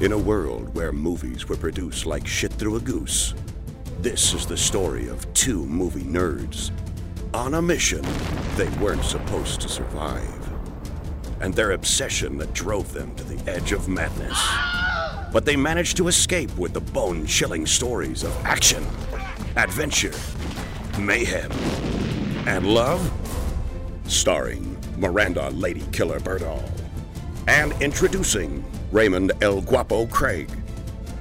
In a world where movies were produced like shit through a goose, this is the story of two movie nerds on a mission they weren't supposed to survive, and their obsession that drove them to the edge of madness. But they managed to escape with the bone chilling stories of action, adventure, mayhem, and love. Starring Miranda Lady Killer Birdall. And introducing Raymond El Guapo Craig.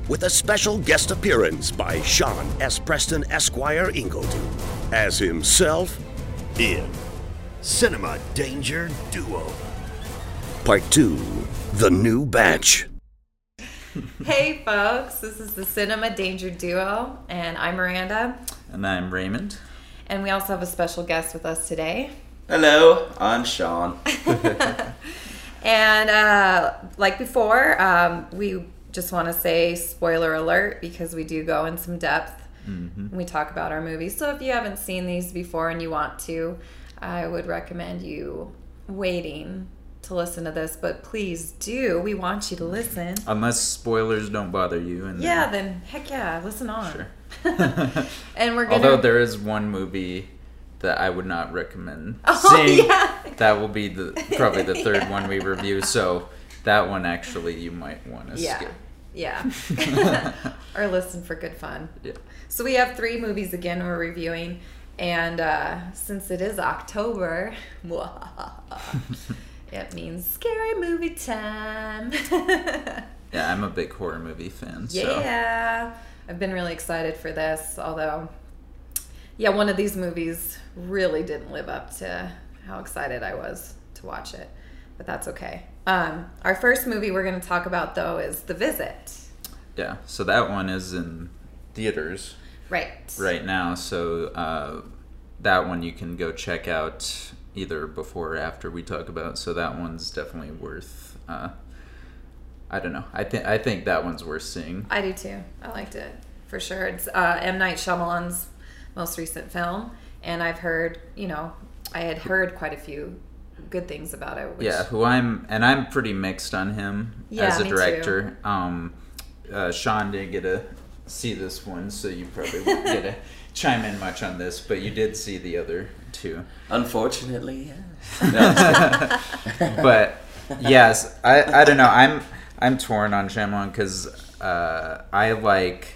With a special guest appearance by Sean S. Preston Esquire Ingledew as himself in Cinema Danger Duo. Part 2 The New Batch. Hey folks, this is the Cinema Danger Duo, and I'm Miranda. And I'm Raymond. And we also have a special guest with us today. Hello, I'm Sean. And uh, like before, um, we just want to say spoiler alert because we do go in some depth when we talk about our movies. So if you haven't seen these before and you want to, I would recommend you waiting to listen to this. But please do. We want you to listen. Unless spoilers don't bother you. And Yeah, then heck yeah, listen on. Sure. And we're gonna. Although there is one movie that I would not recommend Oh, seeing. yeah. That will be the probably the third one we review. So that one actually you might want to Yeah. skip. Yeah. or listen for good fun. Yeah. So we have three movies again we're reviewing. And uh, since it is October, it means scary movie time. Yeah, I'm a big horror movie fan. So. yeah. I've been really excited for this, although, yeah, one of these movies really didn't live up to how excited I was to watch it. But that's okay. Um, our first movie we're going to talk about, though, is The Visit. Yeah. So that one is in theaters Right. right now. So uh, that one you can go check out either before or after we talk about. So that one's definitely worth. Uh, I don't know. I think I think that one's worth seeing. I do too. I liked it for sure. It's uh, M Night Shyamalan's most recent film, and I've heard, you know, I had heard quite a few good things about it. Which, Yeah, who I'm and I'm pretty mixed on him Yeah, as a me too. director. Um, uh, Sean didn't get to see this one, so you probably won't get to chime in much on this, but you did see the other two. Unfortunately, yeah. No, I'm just kidding. but yes, I I don't know. I'm I'm torn on Shyamalan because uh, I like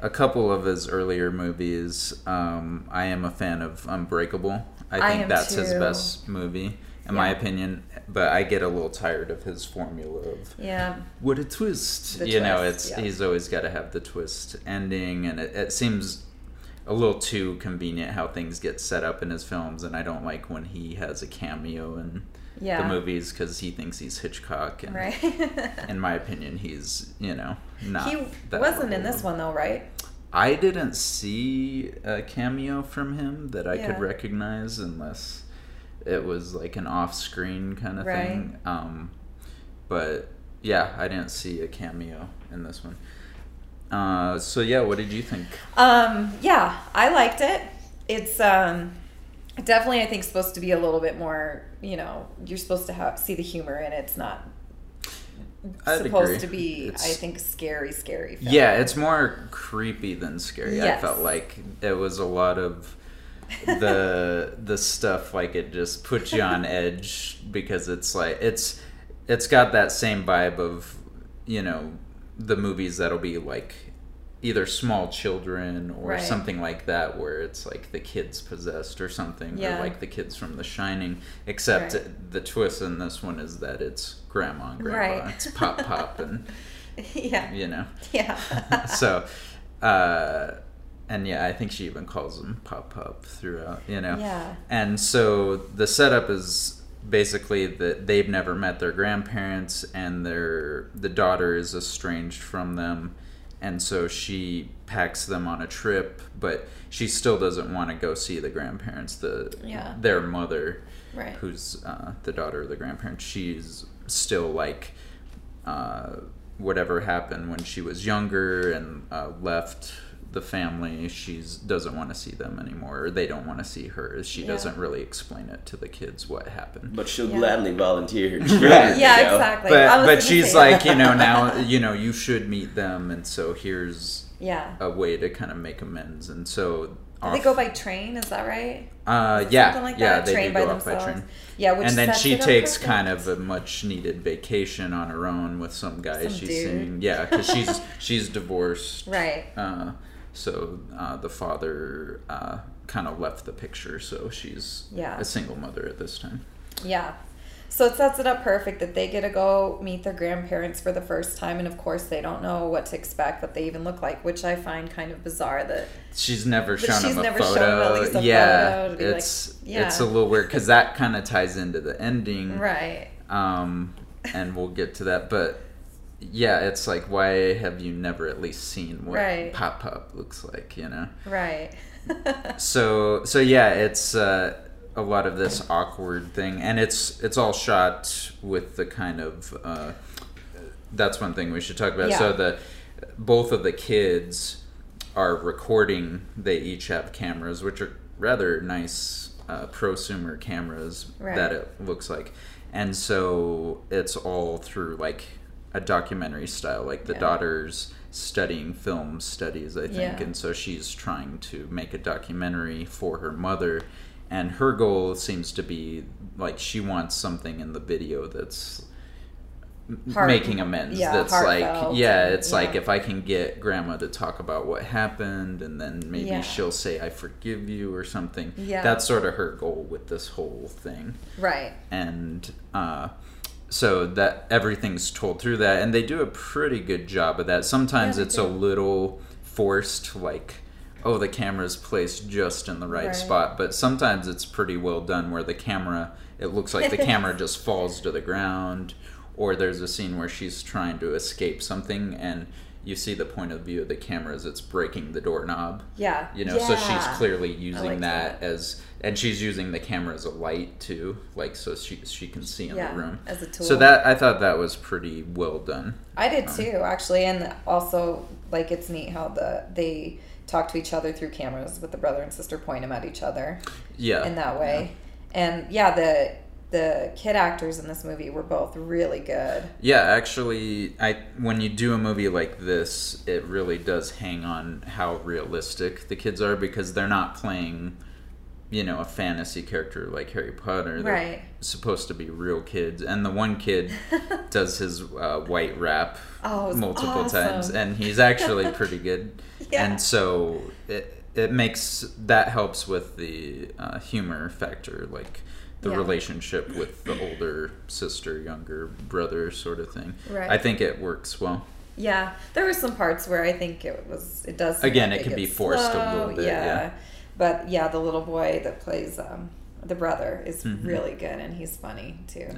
a couple of his earlier movies. Um, I am a fan of Unbreakable. I I think am that's his best movie, in my opinion. But I get a little tired of his formula of yeah, what a twist. The you know, it's yeah. he's always got to have the twist ending, and it, it seems a little too convenient how things get set up in his films. And I don't like when he has a cameo in yeah, the movies because he thinks he's Hitchcock, and right. in my opinion, he's you know not. he wasn't in this one though, right? I didn't see a cameo from him that I Yeah. could recognize unless it was like an off-screen kind of Right. thing. Um, but yeah, I didn't see a cameo in this one. Uh, so yeah, what did you think? Um, yeah, I liked it. It's um, definitely, I think, supposed to be a little bit more. You know, you're supposed to have see the humor in it. It's not I'd supposed agree. to be. It's- I think scary, scary. Film. Yeah, it's more creepy than scary. I felt like it was a lot of the the stuff like it just puts you on edge because it's like it's it's got that same vibe of you know the movies that'll be like either small children or Right. something like that where it's like the kids possessed or something Yeah. or like the kids from the shining except Right. the twist in this one is that it's grandma and grandpa Right. it's pop pop and yeah, you know yeah. so uh and yeah i think she even calls him pop pop throughout you know Yeah. and so the setup is basically that they've never met their grandparents and their the daughter is estranged from them and so she packs them on a trip but she still doesn't want to go see the grandparents the Yeah. their mother Right. who's uh, the daughter of the grandparents she's still like uh, whatever happened when she was younger and uh, left the family she's doesn't want to see them anymore or they don't want to see her she Yeah. doesn't really explain it to the kids what happened But she'll Yeah. gladly volunteer her Right. children. Yeah, you know? exactly. But but she's say like you know now you know you should meet them and so here's yeah. a way to kind of make amends and so Do they go by train? Is that right? uh Is yeah something like yeah that? they train do by go off by train Yeah, which and then she takes perfect. kind of a much needed vacation on her own with some guy Some she's dude. seeing yeah because she's she's divorced right. uh, so uh, the father uh, kind of left the picture so she's Yeah. a single mother at this time Yeah. So it sets it up perfect that they get to go meet their grandparents for the first time, and of course they don't know what to expect, what they even look like, which I find kind of bizarre. That she's never shown she's a never photo shown a yeah photo to be like, it's yeah. it's a little weird because that kind of ties into the ending right, um, and we'll get to that. But yeah, it's like, why have you never at least seen what Right. Pop Pop looks like? You know. right. So so yeah, it's uh, a lot of this awkward thing, and it's it's all shot with the kind of. Uh, that's one thing we should talk about. So Yeah. the both of the kids are recording. They each have cameras, which are rather nice uh, prosumer cameras Right. that it looks like, and so it's all through like a documentary style. Like the Yeah. daughter's studying film studies, I think, Yeah. and so she's trying to make a documentary for her mother. And her goal seems to be like she wants something in the video that's Heart- making amends. yeah, that's like, yeah, it's like if I can get grandma to talk about what happened and then maybe Yeah. she'll say, I forgive you or something. Yeah. That's sort of her goal with this whole thing right. and uh, so that everything's told through that and they do a pretty good job of that sometimes Yeah, it's do. a little forced like oh the camera's placed just in the right, Right. spot but sometimes it's pretty well done where the camera it looks like the camera just falls to the ground or there's a scene where she's trying to escape something and you see the point of view of the camera as it's breaking the doorknob Yeah. you know so she's clearly using like that, that. as and she's using the camera as a light too like so she she can see in Yeah, the room as a tool. so that i thought that was pretty well done I did Um, too, actually, and also like it's neat how the they talk to each other through cameras with the brother and sister point them at each other yeah in that way. And yeah, the the kid actors in this movie were both really good. yeah actually i when you do a movie like this it really does hang on how realistic the kids are because they're not playing you know a fantasy character like harry potter they're Right. supposed to be real kids and the one kid does his uh, white rap Oh, multiple awesome. times and he's actually pretty good Yeah. and so it, it makes that helps with the uh, humor factor like the Yeah. relationship with the older sister younger brother sort of thing Right. i think it works well Yeah, there were some parts where I think it was it does Again, like it could be forced a little bit, yeah. but yeah, the little boy that plays um, the brother is Mhm. really good and he's funny too.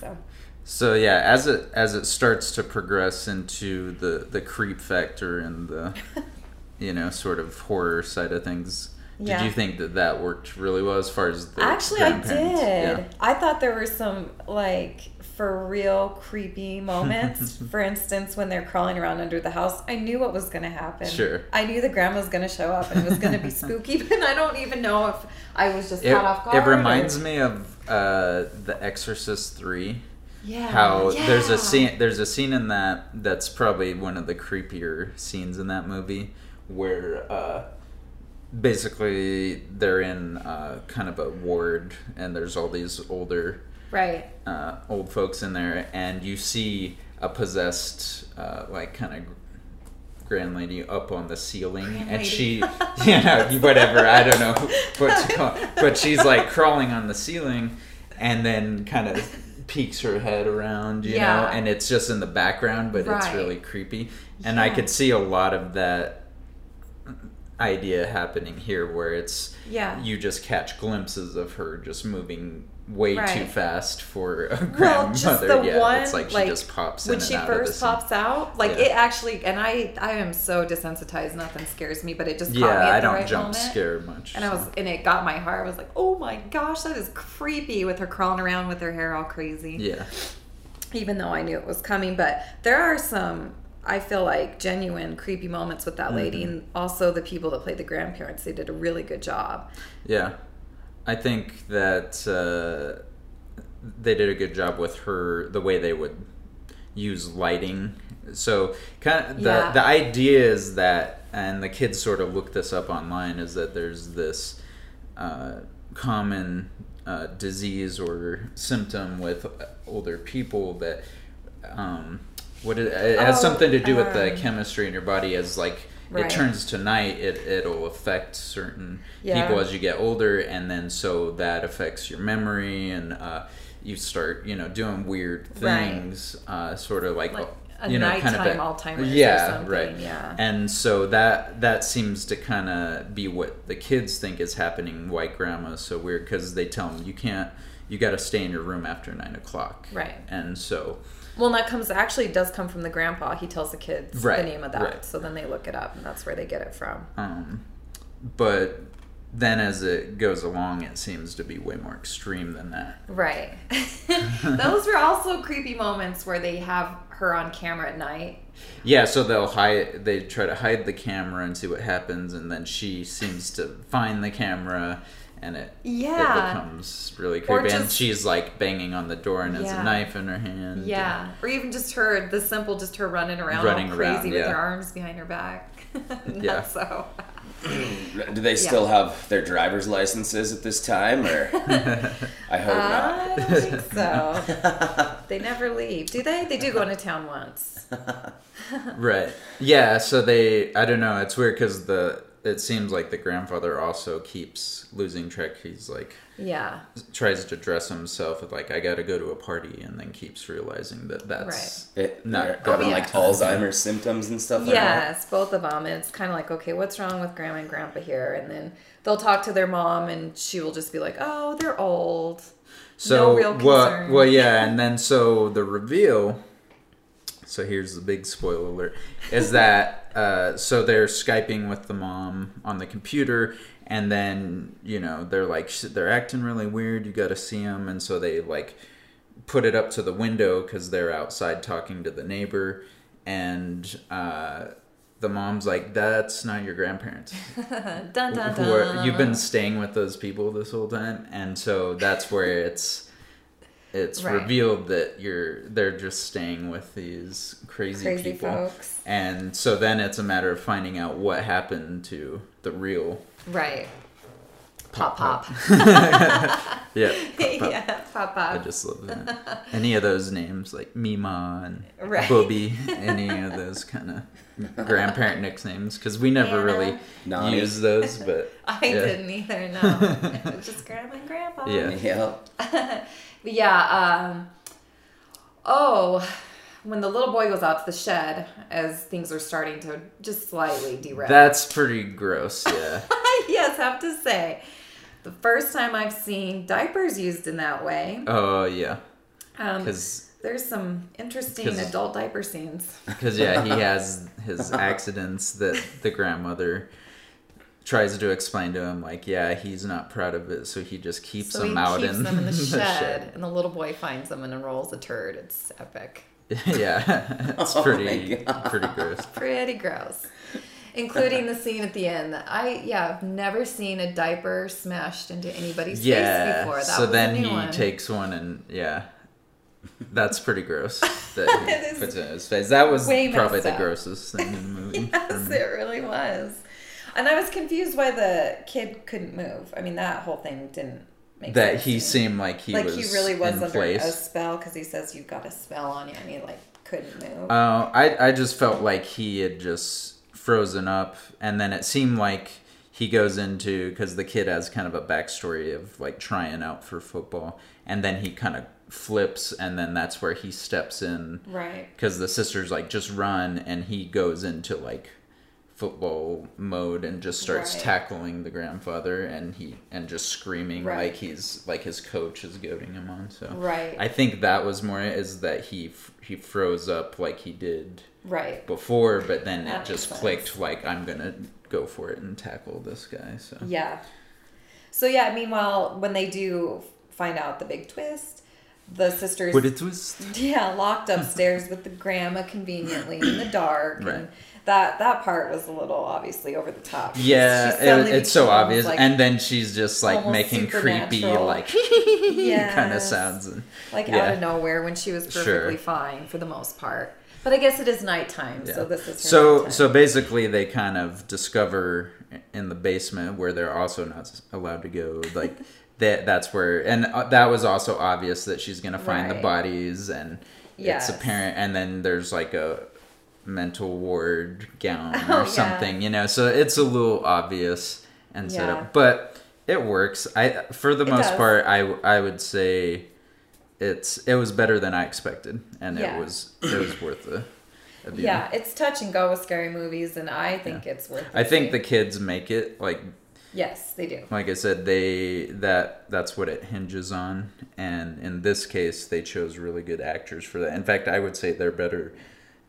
So so yeah as it as it starts to progress into the the creep factor and the you know sort of horror side of things Yeah. did you think that that worked really well as far as the Actually, I did. Yeah. I thought there were some like for real creepy moments. for instance, when they're crawling around under the house, I knew what was going to happen. Sure. I knew the grandma was going to show up and it was going to be spooky, but I don't even know if I was just It, caught off guard. it reminds or- me of uh, The Exorcist Three. yeah, How there's a scene there's a scene in that that's probably one of the creepier scenes in that movie where uh, basically they're in uh, kind of a ward and there's all these older Right. uh, old folks in there, and you see a possessed, uh, like kind of grand lady up on the ceiling, Grand and lady. she, you know, whatever I don't know what to call, it, but she's like crawling on the ceiling, and then kind of peeks her head around, you know, and it's just in the background, but it's really creepy, and I could see a lot of that idea happening here where it's Yeah. you just catch glimpses of her just moving way too fast for a Well, grandmother. just the yeah, one, it's like she like, just pops when in she and out of the first scene. pops out, like Yeah. it actually, and I, I am so desensitized, nothing scares me, but it just caught me Yeah, I the don't right jump moment. scare much. And I was, and it got my heart. I was like, oh my gosh, that is creepy with her crawling around with her hair all crazy. yeah, Even though I knew it was coming, but there are some I feel like genuine creepy moments with that lady, and also the people that played the grandparents. They did a really good job. Yeah, I think that uh, they did a good job with her the way they would use lighting. So kind of the Yeah. the idea is that, and the kids sort of look this up online, is that there's this uh, common uh, disease or symptom with older people that. Um, what it, it has Oh, something to do with the um, chemistry in your body as like Right. it turns to night it, it'll affect certain Yeah. people as you get older and then so that affects your memory and uh, you start you know doing weird Right. things uh, sort of like, Like a you know kind of nighttime Alzheimer's yeah right yeah. and so that that seems to kind of be what the kids think is happening white grandma so weird because they tell them you can't you got to stay in your room after nine o'clock Right. and so Well, and that comes actually does come from the grandpa. He tells the kids Right, the name of that, right. so then they look it up, and that's where they get it from. Um, but then as it goes along, it seems to be way more extreme than that. Right. Those were also creepy moments where they have her on camera at night. Yeah, so they'll hide. They try to hide the camera and see what happens, and then she seems to find the camera, and it Yeah. it becomes really Or creepy. and she's like banging on the door and has a knife in her hand. Yeah, or even just her, the simple, just her running around Running all crazy around, with yeah. her arms behind her back. Yeah. so. Do they still have their driver's licenses at this time, or I hope not. I don't think so. they never leave, do they? They do go into town once. Right. Yeah. So they. I don't know. It's weird because the. It seems like the grandfather also keeps losing track. He's like Yeah, tries to dress himself with like I got to go to a party, and then keeps realizing that that's It, No. they're Oh, having yeah. like Alzheimer's symptoms and stuff like that. yes, both of them. And it's kind of like, okay, what's wrong with grandma and grandpa here? And then they'll talk to their mom, and she will just be like, oh, they're old. So real well, well, yeah, and then so the reveal. So here's the big spoiler alert: is that uh, so they're skyping with the mom on the computer, and then you know they're like they're acting really weird. You got to see them, and so they like put it up to the window because they're outside talking to the neighbor, and uh, the mom's like, "That's not your grandparents." Dun, dun, dun. you've been staying with those people this whole time and so that's where it's it's Right. revealed that you're they're just staying with these crazy, Crazy people folks. and so then it's a matter of finding out what happened to the real Right. Pop pop. yeah Pop Pop. yeah, pop I just love that. Any of those names like Mima and Right. Booby, any of those kind of grandparent nicknames, because we never Anna. really Nani. use those, but I yeah. didn't either, no. Just grandma and grandpa. Yeah. Yeah. But yeah, um, oh, when the little boy goes out to the shed as things are starting to just slightly derail. That's pretty gross, yeah. yes, have to say. The first time I've seen diapers used in that way. Oh yeah, Um, because there's some interesting adult diaper scenes. because yeah, he has his accidents that the grandmother tries to explain to him. Like, yeah, he's not proud of it, so he just keeps So them he out keeps in them in the shed, and the little boy finds them and unrolls a turd. It's epic. yeah, it's Oh pretty my God. pretty gross. Pretty gross. Including the scene at the end. that I yeah, I've never seen a diaper smashed into anybody's face before. That so was a then new he one. takes one and yeah. That's pretty gross. That he puts it in his face. That was probably the up. grossest thing in the movie. Yes, it really was. And I was confused why the kid couldn't move. I mean, that whole thing didn't make That sense. he seemed like he like was he really was under place. a spell because he says you've got a spell on you, and he like couldn't move. Uh, I I just felt like he had just frozen up, and then it seemed like he goes into because the kid has kind of a backstory of like trying out for football, and then he kind of flips, and then that's where he steps in right. because the sister's like just run, and he goes into like football mode and just starts Right. tackling the grandfather and he and just screaming Right. like he's like his coach is goading him on so Right. I think that was more is that he he froze up like he did Right. before, but then That it just makes clicked like I'm gonna go for it and tackle this guy. So Yeah. So yeah, meanwhile, when they do find out the big twist, the sisters But it was yeah locked upstairs with the grandma conveniently in the dark Right. and that that part was a little obviously over the top yeah, it- it's so obvious. like, and then she's just like making creepy like kind of sounds. And, like yeah. out of nowhere when she was Sure. perfectly fine for the most part but i guess it is nighttime so this is her so nighttime. so basically they kind of discover in the basement where they're also not allowed to go like that that's where and uh, that was also obvious that she's gonna find the bodies and Yes. it's apparent and then there's like a mental ward gown Oh, or yeah. something you know so it's a little obvious and set Yeah. up but it works i for the It most does. part i i would say it's it was better than i expected and Yeah. it was it was worth the yeah it's touch and go with scary movies and i think it's worth I think the kids make it like yes they do like I said they that that's what it hinges on and in this case they chose really good actors for that. In fact, I would say they're better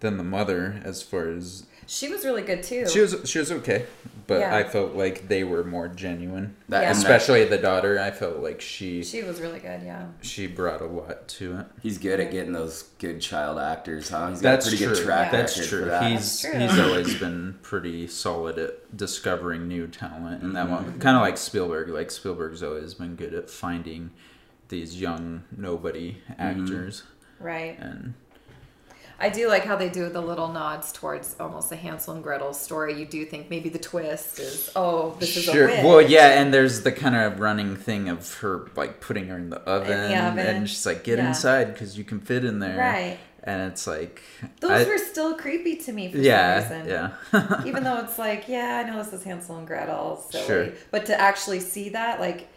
than the mother as far as she was really good too she was she was okay, but Yeah. I felt like they were more genuine. That, Yeah. and that- Especially the daughter, I felt like she she was really good yeah she brought a lot to it. he's good at getting those good child actors, huh? He's got That's a pretty true. good track That's true. that. He's That's true. he's always been pretty solid at discovering new talent, and that Mm-hmm. one kind of like Spielberg. Like Spielberg's always been good at finding these young nobody Mm-hmm. actors, right and I do like how they do the little nods towards almost the Hansel and Gretel story. You do think maybe the twist is, oh, this is a sure. witch. Well, yeah, and there's the kind of running thing of her like putting her in the oven, oven. and she's like, "Get Yeah. inside because you can fit in there." Right. And it's like, Those I- were still creepy to me for yeah, some reason. yeah. Even though it's like, yeah, I know this is Hansel and Gretel, silly. Sure. But to actually see that, like,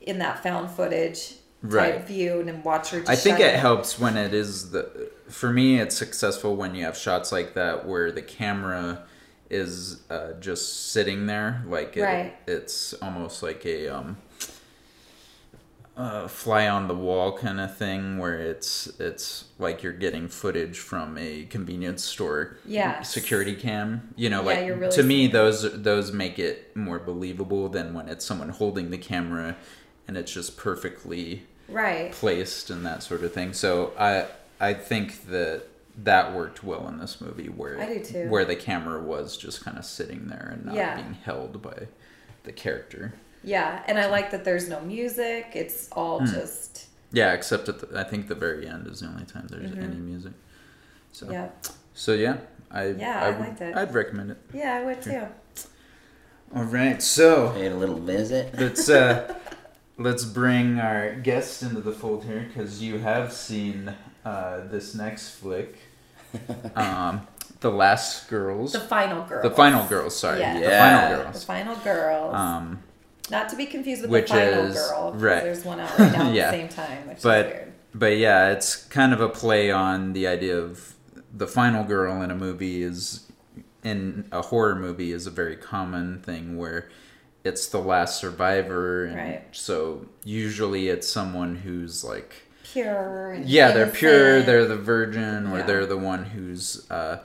in that found footage type Right. view and watch her just I think it helps when it is the. For me, it's successful when you have shots like that where the camera is uh, just sitting there, like it, Right. it's almost like a um, uh, fly on the wall kind of thing, where it's it's like you're getting footage from a convenience store security cam. You know, Yeah, like really to me those those make it more believable than when it's someone holding the camera and it's just perfectly Right. placed and that sort of thing. So I I think that that worked well in this movie where I do too. where the camera was just kind of sitting there and not Yeah. being held by the character. Yeah. And I like that there's no music. It's all Hmm. just, Yeah, except at the, I think the very end is the only time there's any music. So Mm-hmm. yeah. so yeah, I Yeah, I would- liked it. I'd recommend it. Yeah, I would too. All right, so Paid a little visit. let's uh let's bring our guest into the fold here because you have seen uh this next flick um the last girls The final girls. the final girls sorry Yeah. the final girls. The final girls. um Not to be confused with which the final is- girl. 'cause right. There's one out right now at Yeah. the same time, which But- is weird. but yeah it's kind of a play on the idea of the final girl in a movie is in a horror movie is a very common thing where it's the last survivor and Right. so usually it's someone who's like Pure. Yeah they're pure they're the virgin or Yeah. they're the one who's uh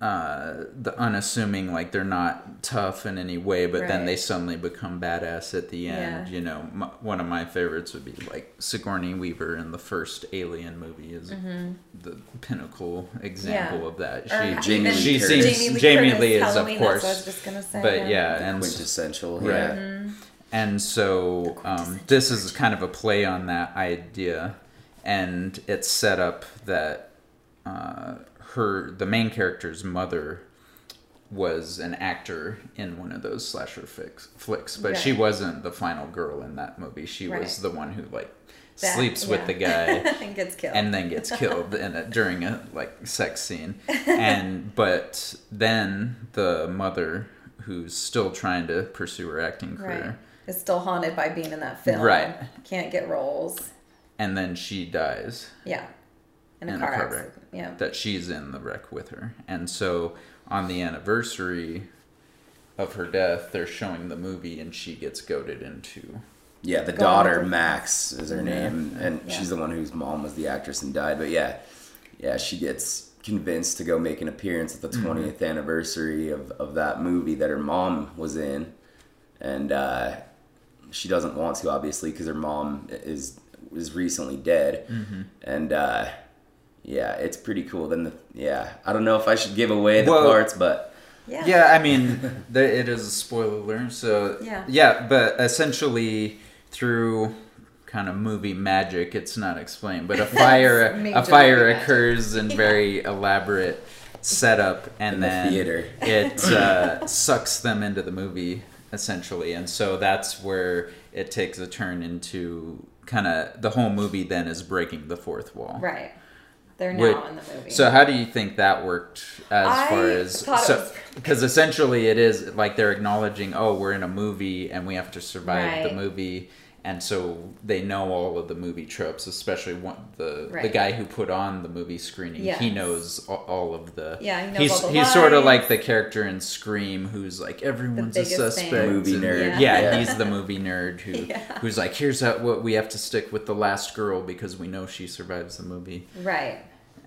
uh the unassuming like they're not tough in any way but then they suddenly become badass at the end Yeah. you know m- one of my favorites would be like sigourney weaver in the first alien movie is the pinnacle example Mm-hmm. Yeah. of that Or she Jamie even Lee she seems Jamie Lee, jamie lee is Halloween, of That's what I was course just gonna say. but yeah and Quintessential. Right. Yeah. Mm-hmm. and so um, this is kind of a play on that idea, and it's set up that uh, her the main character's mother was an actor in one of those slasher flicks, flicks but she wasn't the final girl in that movie. She was the one who like That- sleeps with the guy and gets killed. and then gets killed in a, during a like sex scene and but then the mother who's still trying to pursue her acting right. career Is still haunted by being in that film. Right. Can't get roles. and then she dies Yeah. In a in car, a car accident. Wreck Yeah. that she's in the wreck with her and so on the anniversary of her death they're showing the movie and she gets goaded into Yeah, the Go daughter on. Max is her name, and Yeah. she's the one whose mom was the actress and died. But yeah, yeah, she gets convinced to go make an appearance at the 20th anniversary of, of that movie that her mom was in, and uh, she doesn't want to obviously because her mom is was recently dead, Mm-hmm. and uh, yeah, it's pretty cool. Then the yeah, I don't know if I should give away the Well- parts, but Yeah. Yeah, I mean, there, it is a spoiler. So Yeah. yeah, but essentially through kind of movie magic, it's not explained, but a fire a fire movie magic. occurs in very elaborate setup, and In the then theater. it uh, sucks them into the movie essentially, and so that's where it takes a turn into kind of the whole movie. Then is breaking the fourth wall. Right. They're now Wait, in the movie. So how do you think that worked as I far as thought it so was- because essentially it is like they're acknowledging oh we're in a movie and we have to survive the movie and so they know all of the movie tropes especially one, the the guy who put on the movie screening he knows a- all of the Yeah, he knows he's all the he's sort of like the character in Scream who's like everyone's a biggest fan. suspect Movie and- nerd. yeah, Yeah. he's the movie nerd who Yeah. who's like here's how, what we have to stick with the last girl because we know she survives the movie Right.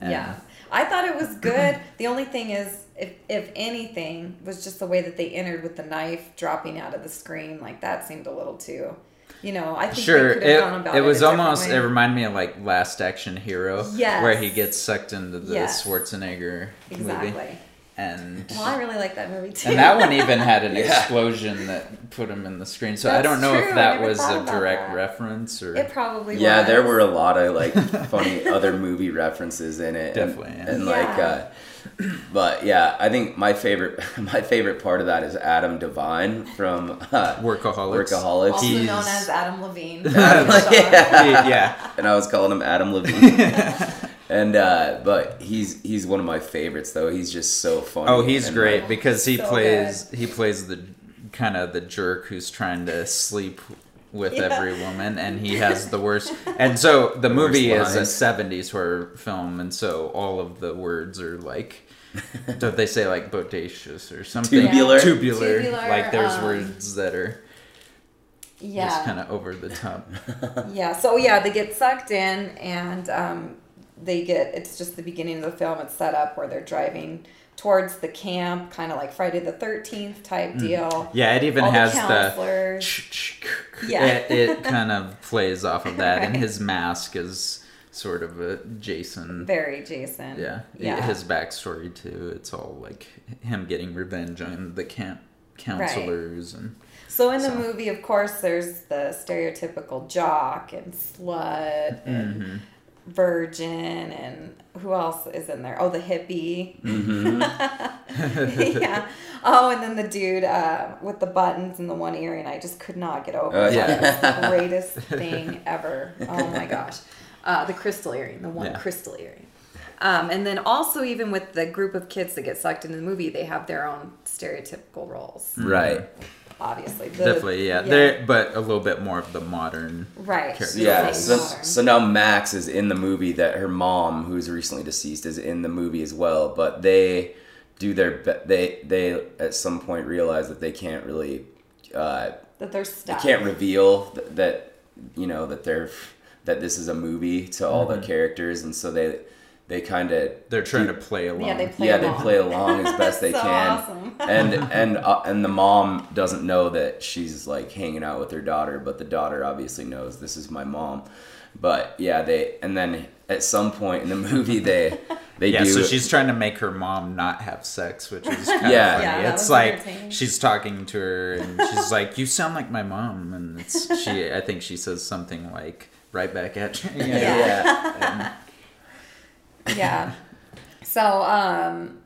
And- yeah. I thought it was good. the only thing is, if, if anything, was just the way that they entered with the knife dropping out of the screen. Like, that seemed a little too, you know, I think Sure, they could have gone it, about it it was almost. way. It reminded me of like Last Action Hero, Yes. where he gets sucked into the Yes. Schwarzenegger Exactly. movie, and Well, I really like that movie too. and that one even had an Yeah. explosion that put him in the screen. So I don't know true, if that was a direct that. reference or It probably was. yeah, was. there were a lot of like funny other movie references in it. and- Definitely, yeah. and, like. Yeah. Uh, but yeah, I think my favorite my favorite part of that is Adam Devine from uh, Workaholics. Workaholics. Also He's- known as Adam Levine. yeah. Yeah, and I was calling him Adam Levine. And uh, but he's he's one of my favorites though. He's just so funny. Oh, he's and, great like, because he So plays he plays the kind of the jerk who's trying to sleep with Yeah. every woman and he has the worst and so the movie is a 70s horror film and so all of the words are like don't they say like bodacious or something Tubular. tubular, Tubular, like there's um, words that are yeah. just kind of over the top Yeah. So yeah, they get sucked in, and um, they get. It's just the beginning of the film. It's set up where they're driving towards the camp, kind of like Friday the Thirteenth type Mm. deal. yeah it even All the has the counselors. Yeah. it, it kind of plays off of that and his mask is sort of a jason Very Jason. Yeah, Yeah. his backstory too. It's all like him getting revenge on the camp counselors and So in the movie, of course, there's the stereotypical jock and slut and Mm-hmm. Virgin and who else is in there? Oh, the hippie. Mm-hmm. yeah. Oh, and then the dude uh, with the buttons and the one earring. I just could not get over. It. yeah. It was the greatest thing ever. Oh my gosh. Uh, the crystal earring, the one Yeah. crystal earring. Um, and then also, even with the group of kids that get sucked into the movie, they have their own stereotypical roles. right. Obviously, The- definitely yeah. They're but a little bit more of the modern. right. character. Yeah. So, so now Max is in the movie. That her mom, who's recently deceased, is in the movie as well. But they do their be- they they at some point realize that they can't really uh, that they're they stuck. can't reveal th- that you know that they're that this is a movie to all the characters, and so they they kind of They're trying to play along. Yeah, they play yeah along. they play along as best they So can awesome. and and uh, and the mom doesn't know that she's like hanging out with her daughter but the daughter obviously knows this is my mom but yeah they and then at some point in the movie they they Yeah, do so she's trying to make her mom not have sex, which is kind Yeah. of funny. that it's like she's talking to her and she's like, "You sound like my mom," and it's she. I think she says something like, "Right back at you." you know? yeah yeah. So um,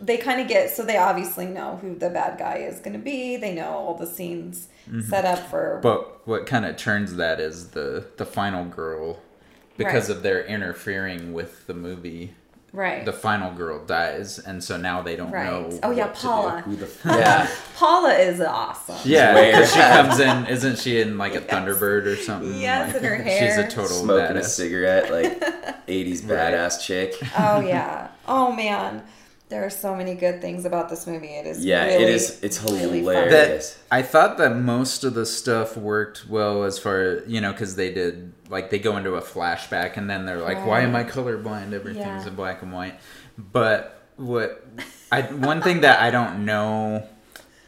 they kind of get so they obviously know who the bad guy is going to be. They know all the scenes set up for. Mm-hmm. But what kind of turns that is the the final girl, because Right. of their interfering with the movie. Right. The final girl dies, and so now they don't right. know. Oh yeah, what to do. Paula. who the f- yeah Paula is awesome. Yeah, because she comes in. Isn't she in like a Yes. Thunderbird or something? Yes, Like, and her She's a total smoking a badass. cigarette like 80s Right. badass chick Oh yeah. Oh man. There are so many good things about this movie. It is. yeah really, it is it's really hilarious That I thought that most of the stuff worked well as far you know because they did like they go into a flashback and then they're like, why am I colorblind? Everything's Yeah. in black and white. But what I one thing that I don't know.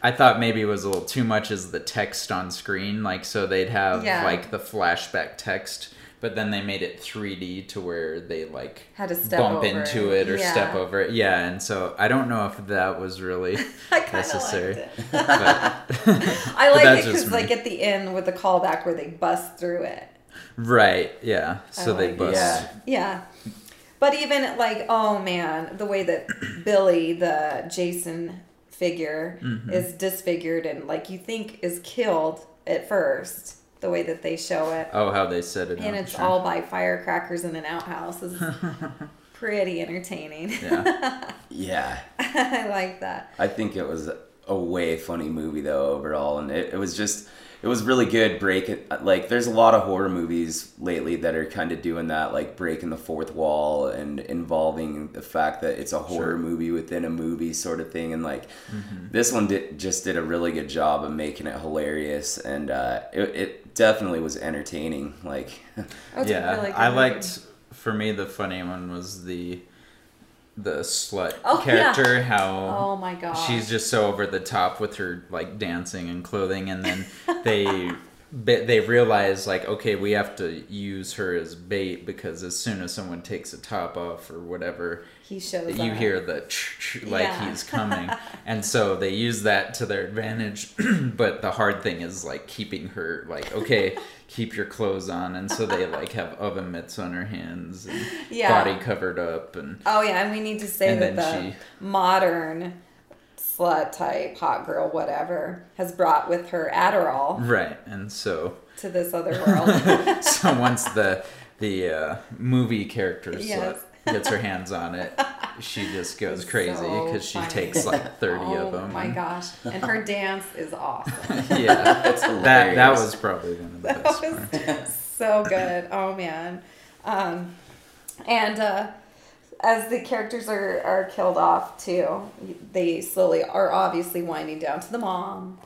I thought maybe it was a little too much is the text on screen. Like, so they'd have Yeah. like the flashback text but then they made it 3D to where they like Had to step bump over into it. it or step over it. Yeah, and so I don't know if that was really I necessary. liked it. but, I like it because, like, at the end with the callback where they bust through it. right, yeah. So I they bust. Yeah. Yeah. But even like, oh man, the way that Billy, the Jason figure, Mm-hmm. is disfigured and like you think is killed at first, the way that they show it. Oh, how they set it up! and it's sure. all by firecrackers in an outhouse is pretty entertaining. Yeah. Yeah. I like that. I think it was a way funny movie though overall, and it, it was just it was really good. Breaking like there's a lot of horror movies lately that are kind of doing that, like breaking the fourth wall and involving the fact that it's a horror Sure. movie within a movie sort of thing. And like Mm-hmm. this one did just did a really good job of making it hilarious, and uh, it, it definitely was entertaining. Like Oh, yeah, really I liked. For me, the funny one was the the slut Oh, yeah. character. How Oh my god. she's just so over the top with her like dancing and clothing, and then they but they realize like okay, we have to use her as bait because as soon as someone takes a top off or whatever, he shows you up. hear the like Yeah. he's coming and so they use that to their advantage but the hard thing is like keeping her like okay keep your clothes on and so they like have oven mitts on her hands and Yeah. body covered up and Oh yeah, and we need to say that the then modern slut type hot girl whatever has brought with her Adderall right and so to this other world. so once the the uh, movie character Yes. slut gets her hands on it she just goes It's crazy so because she takes like 30 oh of them Oh my and- gosh. And her dance is awesome. yeah That's that that was probably one of the That best was parts. so good. Oh man. Um, and uh, as the characters are, are killed off too, they slowly are obviously winding down to the mom.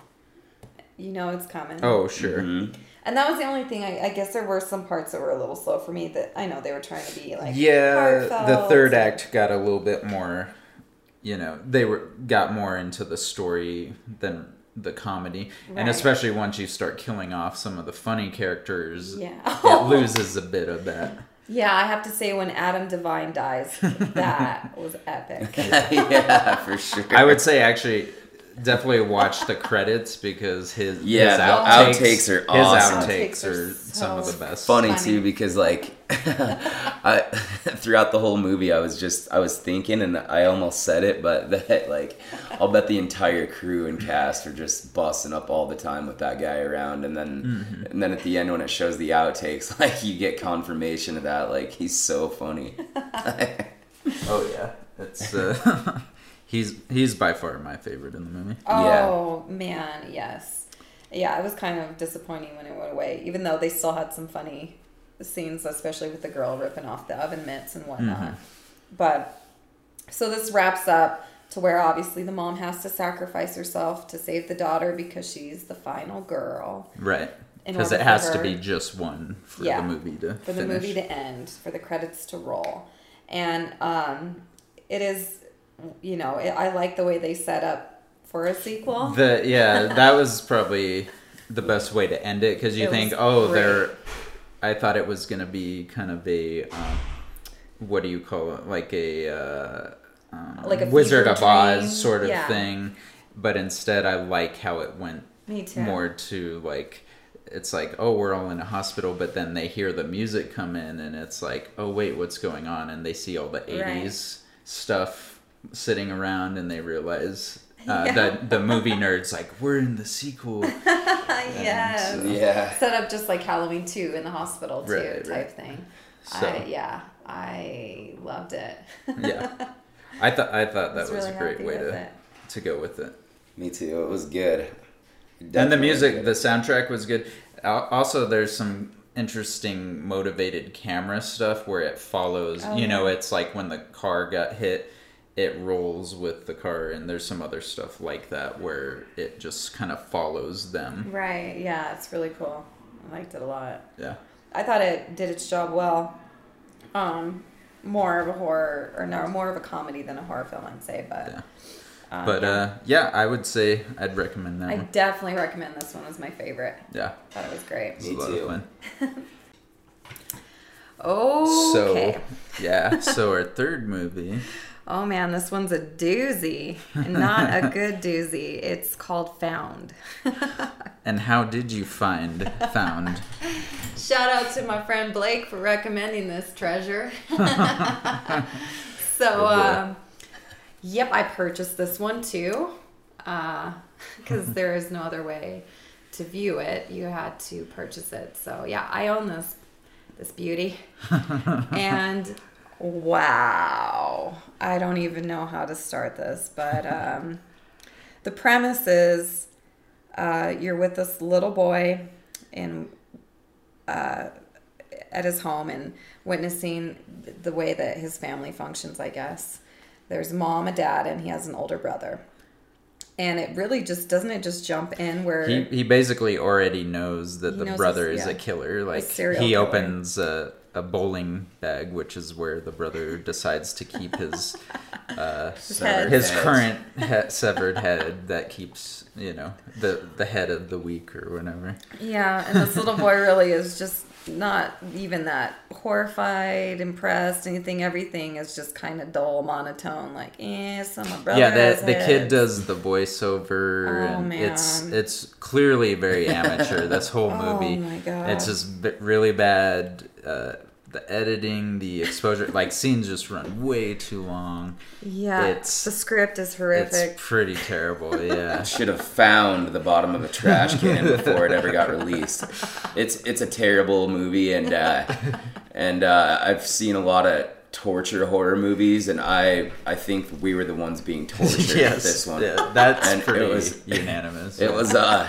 You know it's coming. oh sure Mhm. And that was the only thing. I, I guess there were some parts that were a little slow for me. That I know they were trying to be like yeah the third act got a little bit more you know they were got more into the story than the comedy and especially once you start killing off some of the funny characters Yeah. it loses a bit of that Yeah, I have to say when Adam Devine dies, that was epic. yeah, for sure. i would say actually definitely watch the credits because his Yeah, his outtakes, outtakes are his awesome. outtakes Outtakes are are some of the best funny, Funny. too because like I throughout the whole movie I was just I was thinking and I almost said it but that like I'll bet the entire crew and cast are just busting up all the time with that guy around and then Mm-hmm. and then at the end when it shows the outtakes like you get confirmation of that like he's so funny. oh yeah it's uh he's he's by far my favorite in the movie Oh man, yes. Yeah, it was kind of disappointing when it went away, even though they still had some funny scenes, especially with the girl ripping off the oven mitts and whatnot. Mm-hmm. But so this wraps up to where obviously the mom has to sacrifice herself to save the daughter because she's the final girl Right. Because it for has to be just one for Yeah. the movie to for the finish. movie to end, for the credits to roll. And um, it is, you know, it, I like the way they set up for a sequel. The yeah, that was probably the best way to end it because you It think, oh, great. they're. I thought it was gonna be kind of a, um, what do you call it, like a, uh, um, Like a Wizard of Oz dream? sort of Yeah. thing, but instead I like how it went Me too. more to like it's like oh we're all in a hospital but then they hear the music come in and it's like oh wait what's going on and they see all the 80s stuff sitting around and they realize uh, Yeah. that the movie nerds like we're in the sequel yes. so- Yeah. Set up just like Halloween 2 in the hospital too, Right, type right. thing. So- I, yeah, I loved it. yeah i thought i thought that was, really a great way to it. to go with it Me too. It was good. and the music good. the soundtrack was good also there's some interesting motivated camera stuff where it follows Oh, you know yeah. it's like when the car got hit it rolls with the car and there's some other stuff like that where it just kind of follows them Right, yeah, it's really cool. I liked it a lot. yeah I thought it did its job well. Um, more of a horror, or no, more of a comedy than a horror film, I'd say. But, Yeah. uh, but yeah. uh yeah i would say i'd recommend that I one definitely recommend this one as my favorite. yeah Thought it was great. it was Me too. of fun Okay. So, yeah. So our third movie. Oh man, this one's a doozy. And not a good doozy. It's called Found. And how did you find Found? Shout out to my friend Blake for recommending this treasure. so, Oh, um, yep, I purchased this one too. Because there is no other way to view it. You had to purchase it. So, yeah, I own this this beauty. and wow, I don't even know how to start this, but um, the premise is uh, you're with this little boy in uh, at his home and witnessing the way that his family functions. I guess there's mom, a dad, and he has an older brother. And it really just doesn't it just jump in where He he basically already knows that the knows brother he's- is yeah. a killer. Like he killer. opens a, a bowling bag, which is where the brother decides to keep his uh, head. his Heads. current he- severed head that keeps you know the the head of the week or whatever. Yeah, and this little boy really is just not even that horrified, impressed, anything. Everything is just kind of dull, monotone. Like, eh, some my yeah, the, the kid does the voiceover, Oh, and it's man. it's clearly very amateur. this whole Oh, movie, my God. it's just really bad. Uh, the editing, the exposure, like scenes just run way too long. Yeah, it's- the script is horrific. It's pretty terrible. Yeah. Should have found the bottom of a trash can before it ever got released. It's it's a terrible movie, and uh, and uh, I've seen a lot of torture horror movies, and I I think we were the ones being tortured with this one. yeah, that's And it pretty was- unanimous. It was uh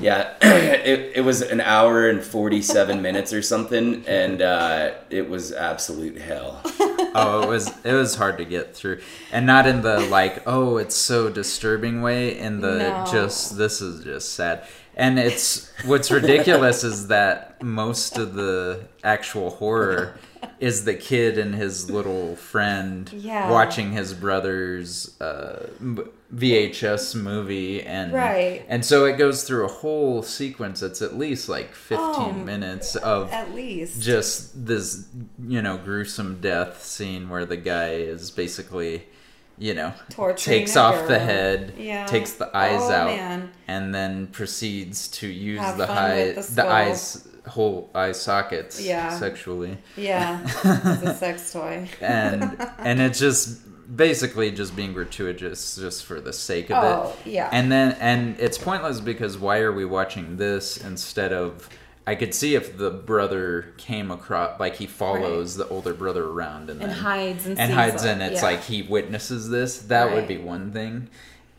yeah, it, it was an hour and 47 minutes or something and uh it was absolute hell. oh, it was it was hard to get through, and not in the like, oh, it's so disturbing way. In the No. just this is just sad, and it's what's ridiculous is that most of the actual horror is the kid and his little friend Yeah. watching his brother's uh, m- VHS movie, and Right. and so it goes through a whole sequence. It's at least like fifteen Oh, minutes of At least. just this you know gruesome death scene where the guy is basically you know Torturing takes off the head Yeah. takes the eyes Oh, out man. and then proceeds to use Have the high the the, eyes whole eye sockets Yeah. sexually Yeah, it's a sex toy. and and it just basically just being gratuitous just for the sake of it. Oh, it yeah. and then and it's pointless because why are we watching this instead of i could see if the brother came across like he follows the older brother around and, And then hides and and hides it, and it's yeah. like he witnesses this that would be one thing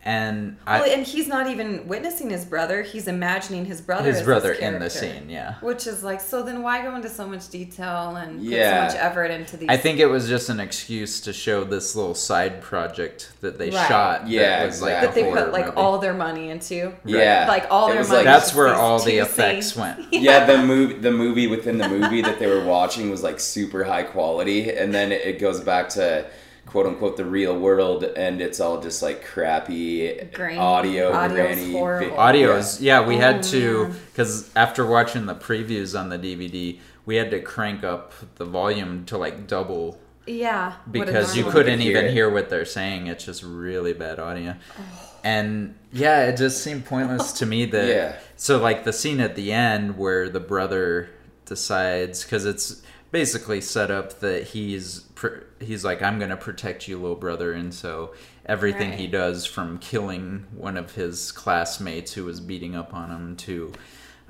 and Well, I, and he's not even witnessing his brother. He's imagining his brother. his as brother this in the scene yeah Which is like, so then why go into so much detail and Yeah. put so much effort into these? I think it was just an excuse to show this little side project that they Right. shot. Yeah, that was like that they put like movie. all their money into. Yeah. Like all It their money. like- That's where all the effects scenes. went. Yeah, the movie the movie within the movie that they were watching was like super high quality and then it goes back to quote unquote the real world and it's all just like crappy Grainy. audio Audio's grainy horrible. Audios, yeah, we Oh, had to because after watching the previews on the DVD, we had to crank up the volume to like double Yeah. because you couldn't could hear even it. hear what they're saying. It's just really bad audio. Oh. And yeah, it just seemed pointless to me that. Yeah. So, like the scene at the end where the brother decides, because it's basically set up that he's he's like, I'm gonna protect you, little brother, and so everything he does from killing one of his classmates who was beating up on him to.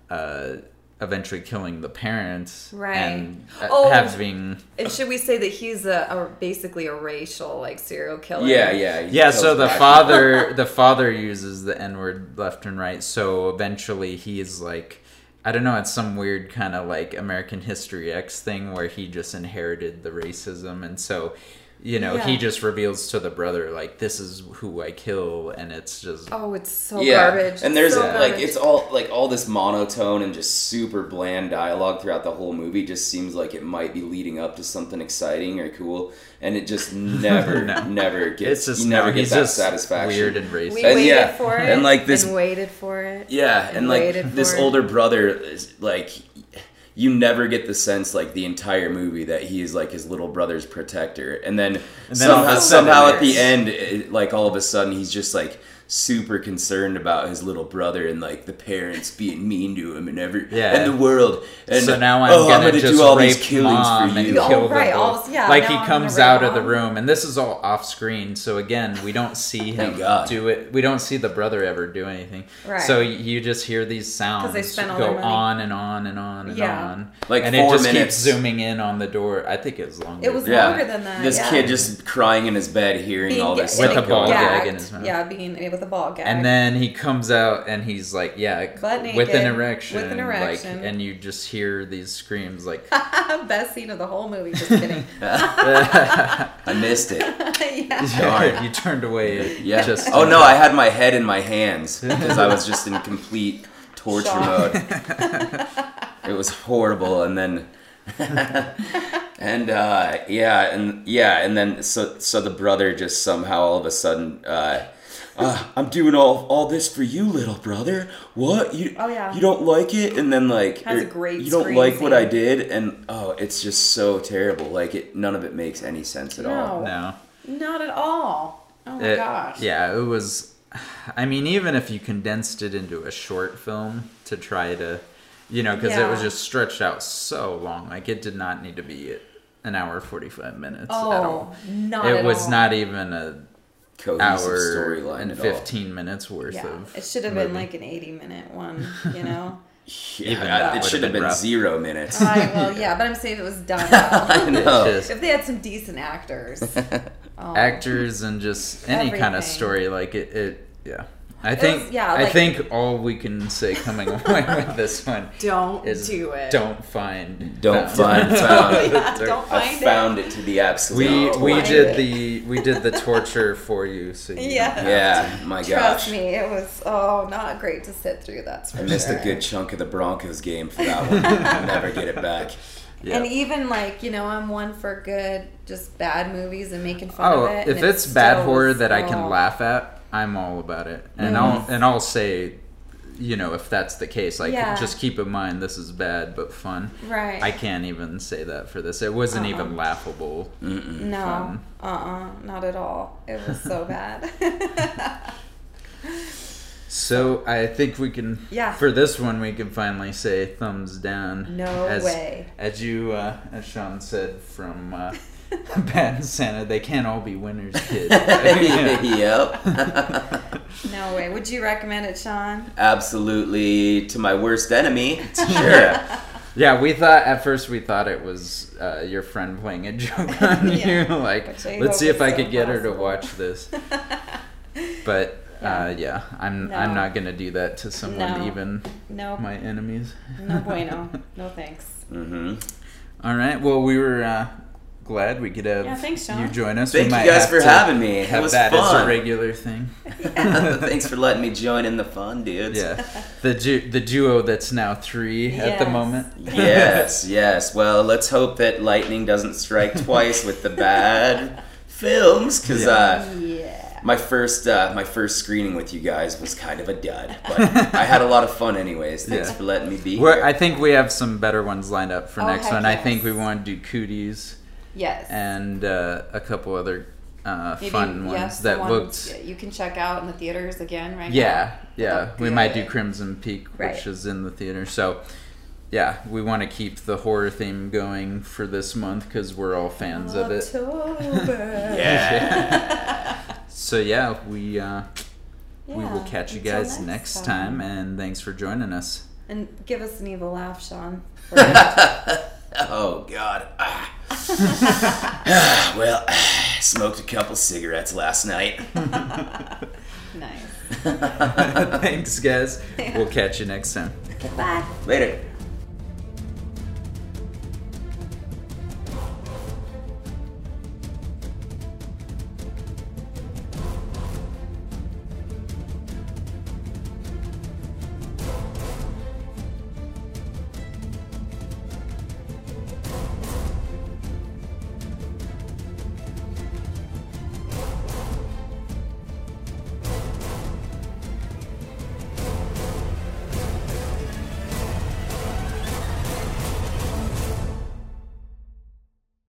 Uh, eventually killing the parents Right. and uh, Oh. having And should we say that he's a, a basically a racial like serial killer? Yeah, yeah. Yeah, so the father the father uses the N word left and right, so eventually he's like I don't know, it's some weird kind of like American History X thing where he just inherited the racism and so you know, he just reveals to the brother like this is who I kill and it's just Oh, it's so yeah, garbage. and there's so like garbage. it's all like all this monotone and just super bland dialogue throughout the whole movie. Just seems like it might be leading up to something exciting or cool, and it just never, No. never gets. it's just you never no, get that just satisfaction. weird and racist. we and waited yeah, for it and, like, this- and waited for it. Yeah, and, and like this for it. older brother is like you never get the sense like the entire movie that he is like his little brother's protector, and then, then somehow, somehow at the end, it, like all of a sudden, he's just like super concerned about his little brother and like the parents being mean to him and every Yeah. and the world. And so now I'm oh, gonna, I'm gonna just do all rape these killings mom for and you. Oh, kill the right, all- yeah, like he I'm comes gonna out of the room, and this is all off screen. So again, we don't see him God. do it. We don't see the brother ever do anything. Right. So you just hear these sounds they spent go on and on and on and Yeah. on. Like and four it just minutes. keeps zooming in on the door. I think it was longer. It was than Yeah. longer than that. This yeah. kid just crying in his bed, hearing Being all this With a ball gag in his mouth. Yeah, being with a ball gag. And then he comes out and he's like, yeah, Butt with an erection, with an erection. like, and you just hear these screams like, best scene of the whole movie. Just kidding. I missed it. yeah. Darn. you turned away. Yeah. Just oh no, I had my head in my hands because I was just in complete torture Shock. mode. it was horrible, and then. and uh, yeah, and yeah, and then so so the brother just somehow all of a sudden, uh, uh, I'm doing all all this for you, little brother. What you? Oh, yeah. You don't like it, and then like Has a great You don't scream like what I did, and oh, it's just so terrible. Like it, none of it makes any sense at all. No. no. Not at all. Oh my It- gosh. Yeah, it was. I mean, even if you condensed it into a short film to try to, you know, because it was just stretched out so long. Like it did not need to be an hour forty five minutes at Oh, all. not it at was all. not even a Cohesive hour storyline and at all. fifteen minutes worth Yeah, of. it should have been movie. like an 80 minute one, you know? Yeah, it should have been been zero minutes. I, well, yeah, but I'm saying if it was done well. I know. If they had some decent actors. Oh. actors and just any kind of story like it, it yeah i think was- yeah, i think all we can say coming away with this one Don't is do it. don't find Don't found. find found. Yeah, don't I found it to be absolute. we we did it. the we did the torture for you so you Yeah. don't have Yeah, my Trust me, it was, oh, not great to sit through, that's for I missed sure. a good chunk of the Broncos game for that one. I'll never get it back. to- yeah. And even like, you know, I'm one for good, just bad movies and making fun oh of it. Oh, if and it's bad horror was- that i can laugh at i'm all about it and i'll and i'll say you know if that's the case like Yeah. just keep in mind this is bad but fun Right. i can't even say that for this it wasn't Uh-uh. even laughable No, fun. uh uh not at all. It was so bad. So I think we can. Yeah. For this one, we can finally say thumbs down. No as, way. As you, uh, as Sean said from uh, Bad and Santa, they can't all be winners, kid. Yep. no way. Would you recommend it, Sean? Absolutely to my worst enemy. Sure. Yeah, we thought at first we thought it was uh, your friend playing a joke on Yeah. you. Like, let's see if is I so could get her to watch this. But uh, yeah, I'm I'm not gonna do that to someone No. even No, my enemies. no bueno. No thanks. hmm All right. Well, we were uh, glad we could have Yeah, thanks, Sean. you join us. Thank we you guys have for to having me. It Have was that as a fun. regular thing. Thanks for letting me join in the fun, dudes. Yeah, the du- the duo that's now three at the moment. Yes, yes. Well, let's hope that lightning doesn't strike twice with the bad films, because uh, Yeah. my first uh, my first screening with you guys was kind of a dud, but I had a lot of fun anyways. Thanks Yeah. for letting me be We're, here. I think we have some better ones lined up for Oh, next heck one. I think we want to do cooties Yes. and uh, a couple other uh, Maybe, fun ones yes, the that ones looked. you can check out in the theaters again, right? Yeah, now. yeah. Look We might do. Crimson Peak, Right. which is in the theater. So, yeah, we want to keep the horror theme going for this month because we're all fans of it. October. yeah. So yeah, we uh, we will catch you until guys next time. and thanks for joining us. And give us an evil laugh, Sean. oh God. Ah. well, smoked a couple cigarettes last night. nice. thanks, guys. We'll catch you next time. Bye. Later.